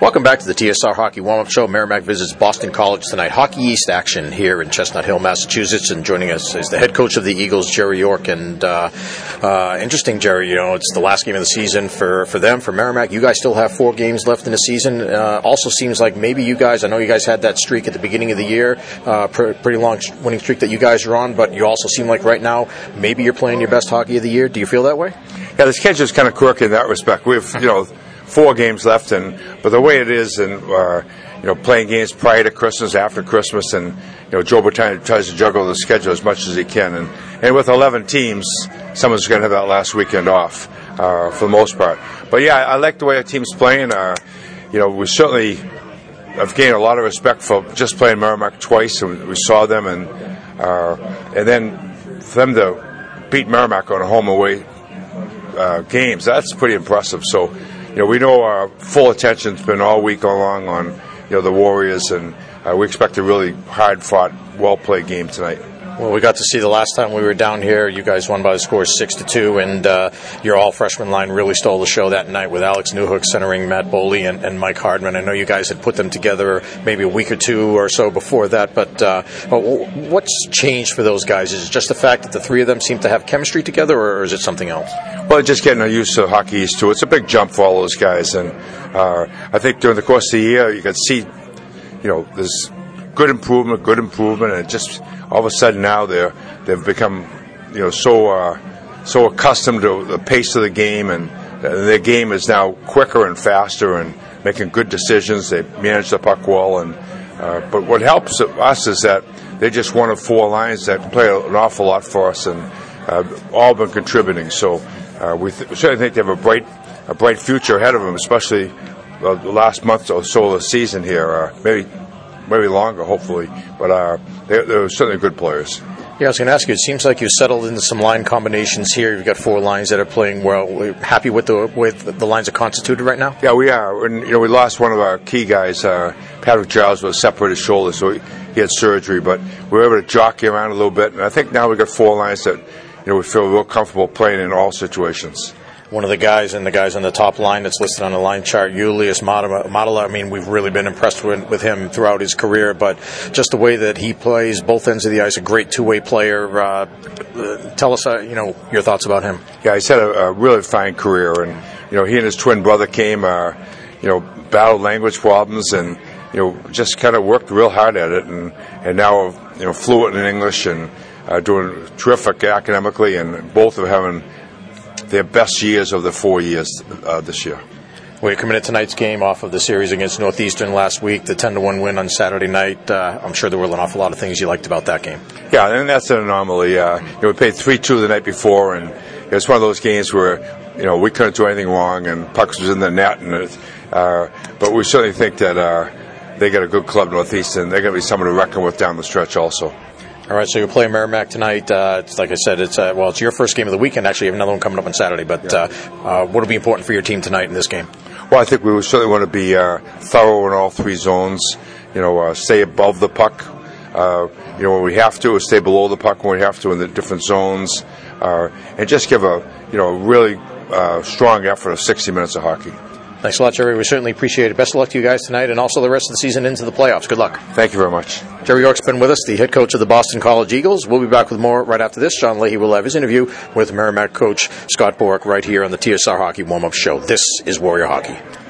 Welcome back to the TSR Hockey Warm-Up Show. Merrimack visits Boston College tonight. Hockey East action here in Chestnut Hill, Massachusetts, and joining us is the head coach of the Eagles, Jerry York. And uh, uh, interesting, Jerry. You know, it's the last game of the season for, for them, for Merrimack. You guys still have four games left in the season. Uh, also seems like maybe you guys. I know you guys had that streak at the beginning of the year, uh, pr- pretty long winning streak that you guys are on. But you also seem like right now maybe you're playing your best hockey of the year. Do you feel that way? Yeah, the schedule's kind of quirky in that respect. We've you know four games left, and but the way it is, and uh, you know, playing games prior to Christmas, after Christmas, and you know, Joe Bertagna tries to juggle the schedule as much as he can, and and with 11 teams, someone's going to have that last weekend off uh, for the most part. But yeah, I like the way our team's playing. Uh, you know, we certainly have gained a lot of respect for just playing Merrimack twice, and we saw them, and uh, and then for them to beat Merrimack on a home away uh, games, that's pretty impressive. So you know, we know our full attention's been all week long on, you know, the Warriors, and uh, we expect a really hard fought, well played game tonight. Well, we got to see the last time we were down here. You guys won by the score six to two, and uh, your all freshman line really stole the show that night with Alex Newhook centering Matt Boldy and, and, Mike Hardman. I know you guys had put them together maybe a week or two or so before that, but uh, what's changed for those guys? Is it just the fact that the three of them seem to have chemistry together, or is it something else? Well, just getting used to Hockey East too. It's a big jump for all those guys, and uh, I think during the course of the year, you can see, you know, there's good improvement, good improvement, and just all of a sudden now they're they've become you know so uh, so accustomed to the pace of the game and their game is now quicker and faster and making good decisions. They manage the puck well, and uh, but what helps us is that they're just one of four lines that play an awful lot for us and uh, all been contributing. So uh, we, th- we, certainly think they have a bright a bright future ahead of them, especially uh, the last month or so of the season here. Uh, maybe maybe longer, hopefully. But uh, they're, they're certainly good players. Yeah, I was going to ask you. It seems like you've settled into some line combinations here. You've got four lines that are playing well. Happy with the with the lines are constituted right now? Yeah, we are. And, you know, we lost one of our key guys. Uh, Patrick Giles was separated shoulder, so he, he, had surgery. But we were able to jockey around a little bit, and I think now we have got four lines that you know we feel real comfortable playing in all situations one of the guys and the guys on the top line that's listed on the line chart, Julius Mattila. I mean, we've really been impressed with, with, him throughout his career, but just the way that he plays both ends of the ice, a great two-way player. Uh, tell us, uh, you know, your thoughts about him. Yeah, he's had a, a, really fine career, and you know, he and his twin brother came, uh, you know, battled language problems, and you know, just kind of worked real hard at it, and and now you know, fluent in English and uh, doing terrific academically, and both of having their best years of the four years uh, this year. Well, you're coming to tonight's game off of the series against Northeastern last week, the 10 to 1 win on Saturday night. Uh, I'm sure there were an awful lot of things you liked about that game. Yeah, and that's an anomaly. Uh, you know, we played 3 2 the night before, and it's one of those games where, you know, we couldn't do anything wrong, and pucks was in the net. And it, uh, But we certainly think that uh, they got a good club, Northeastern. They're going to be someone to reckon with down the stretch also. All right, so you'll play Merrimack tonight. Uh, like I said, it's uh, well, it's your first game of the weekend. Actually, you have another one coming up on Saturday. But uh, uh, what will be important for your team tonight in this game? Well, I think we certainly want to be uh, thorough in all three zones. You know, uh, stay above the puck. you know, when we have to, stay below the puck when we have to in the different zones, and just give a you know really strong effort of 60 minutes of hockey. Thanks a lot, Jerry. We certainly appreciate it. Best of luck to you guys tonight and also the rest of the season into the playoffs. Good luck. Thank you very much. Jerry York's been with us, the head coach of the Boston College Eagles. We'll be back with more right after this. John Leahy will have his interview with Merrimack coach Scott Borek right here on the TSR Hockey Warm Up Show. This is Warrior Hockey.